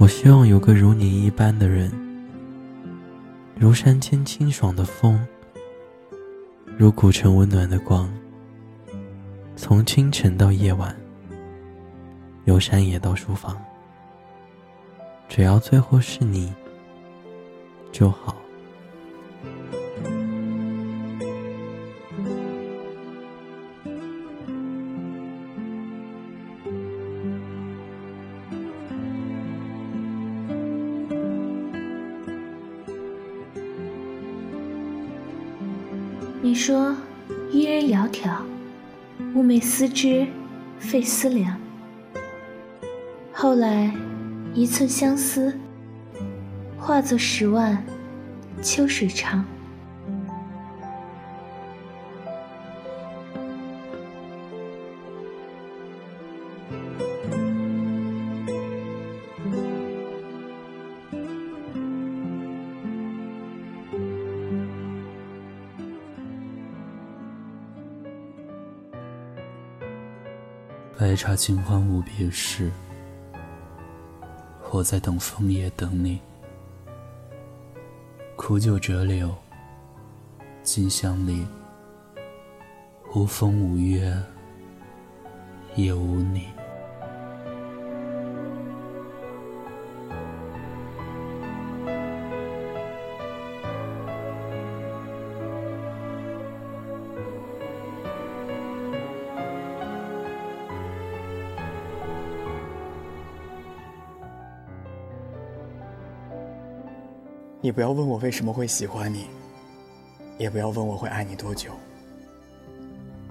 我希望有个如你一般的人，如山间清爽的风，如古城温暖的光。从清晨到夜晚，由山野到书房，只要最后是你就好。你说，伊人窈窕。寤寐思之，费思量。后来，一寸相思，化作十万秋水长。白茶清欢无别事，我在等枫叶等你。苦酒折柳，金香里，无风无月，也无你。你不要问我为什么会喜欢你，也不要问我会爱你多久，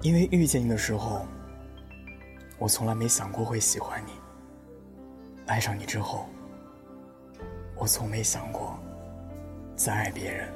因为遇见你的时候，我从来没想过会喜欢你。爱上你之后，我从没想过再爱别人。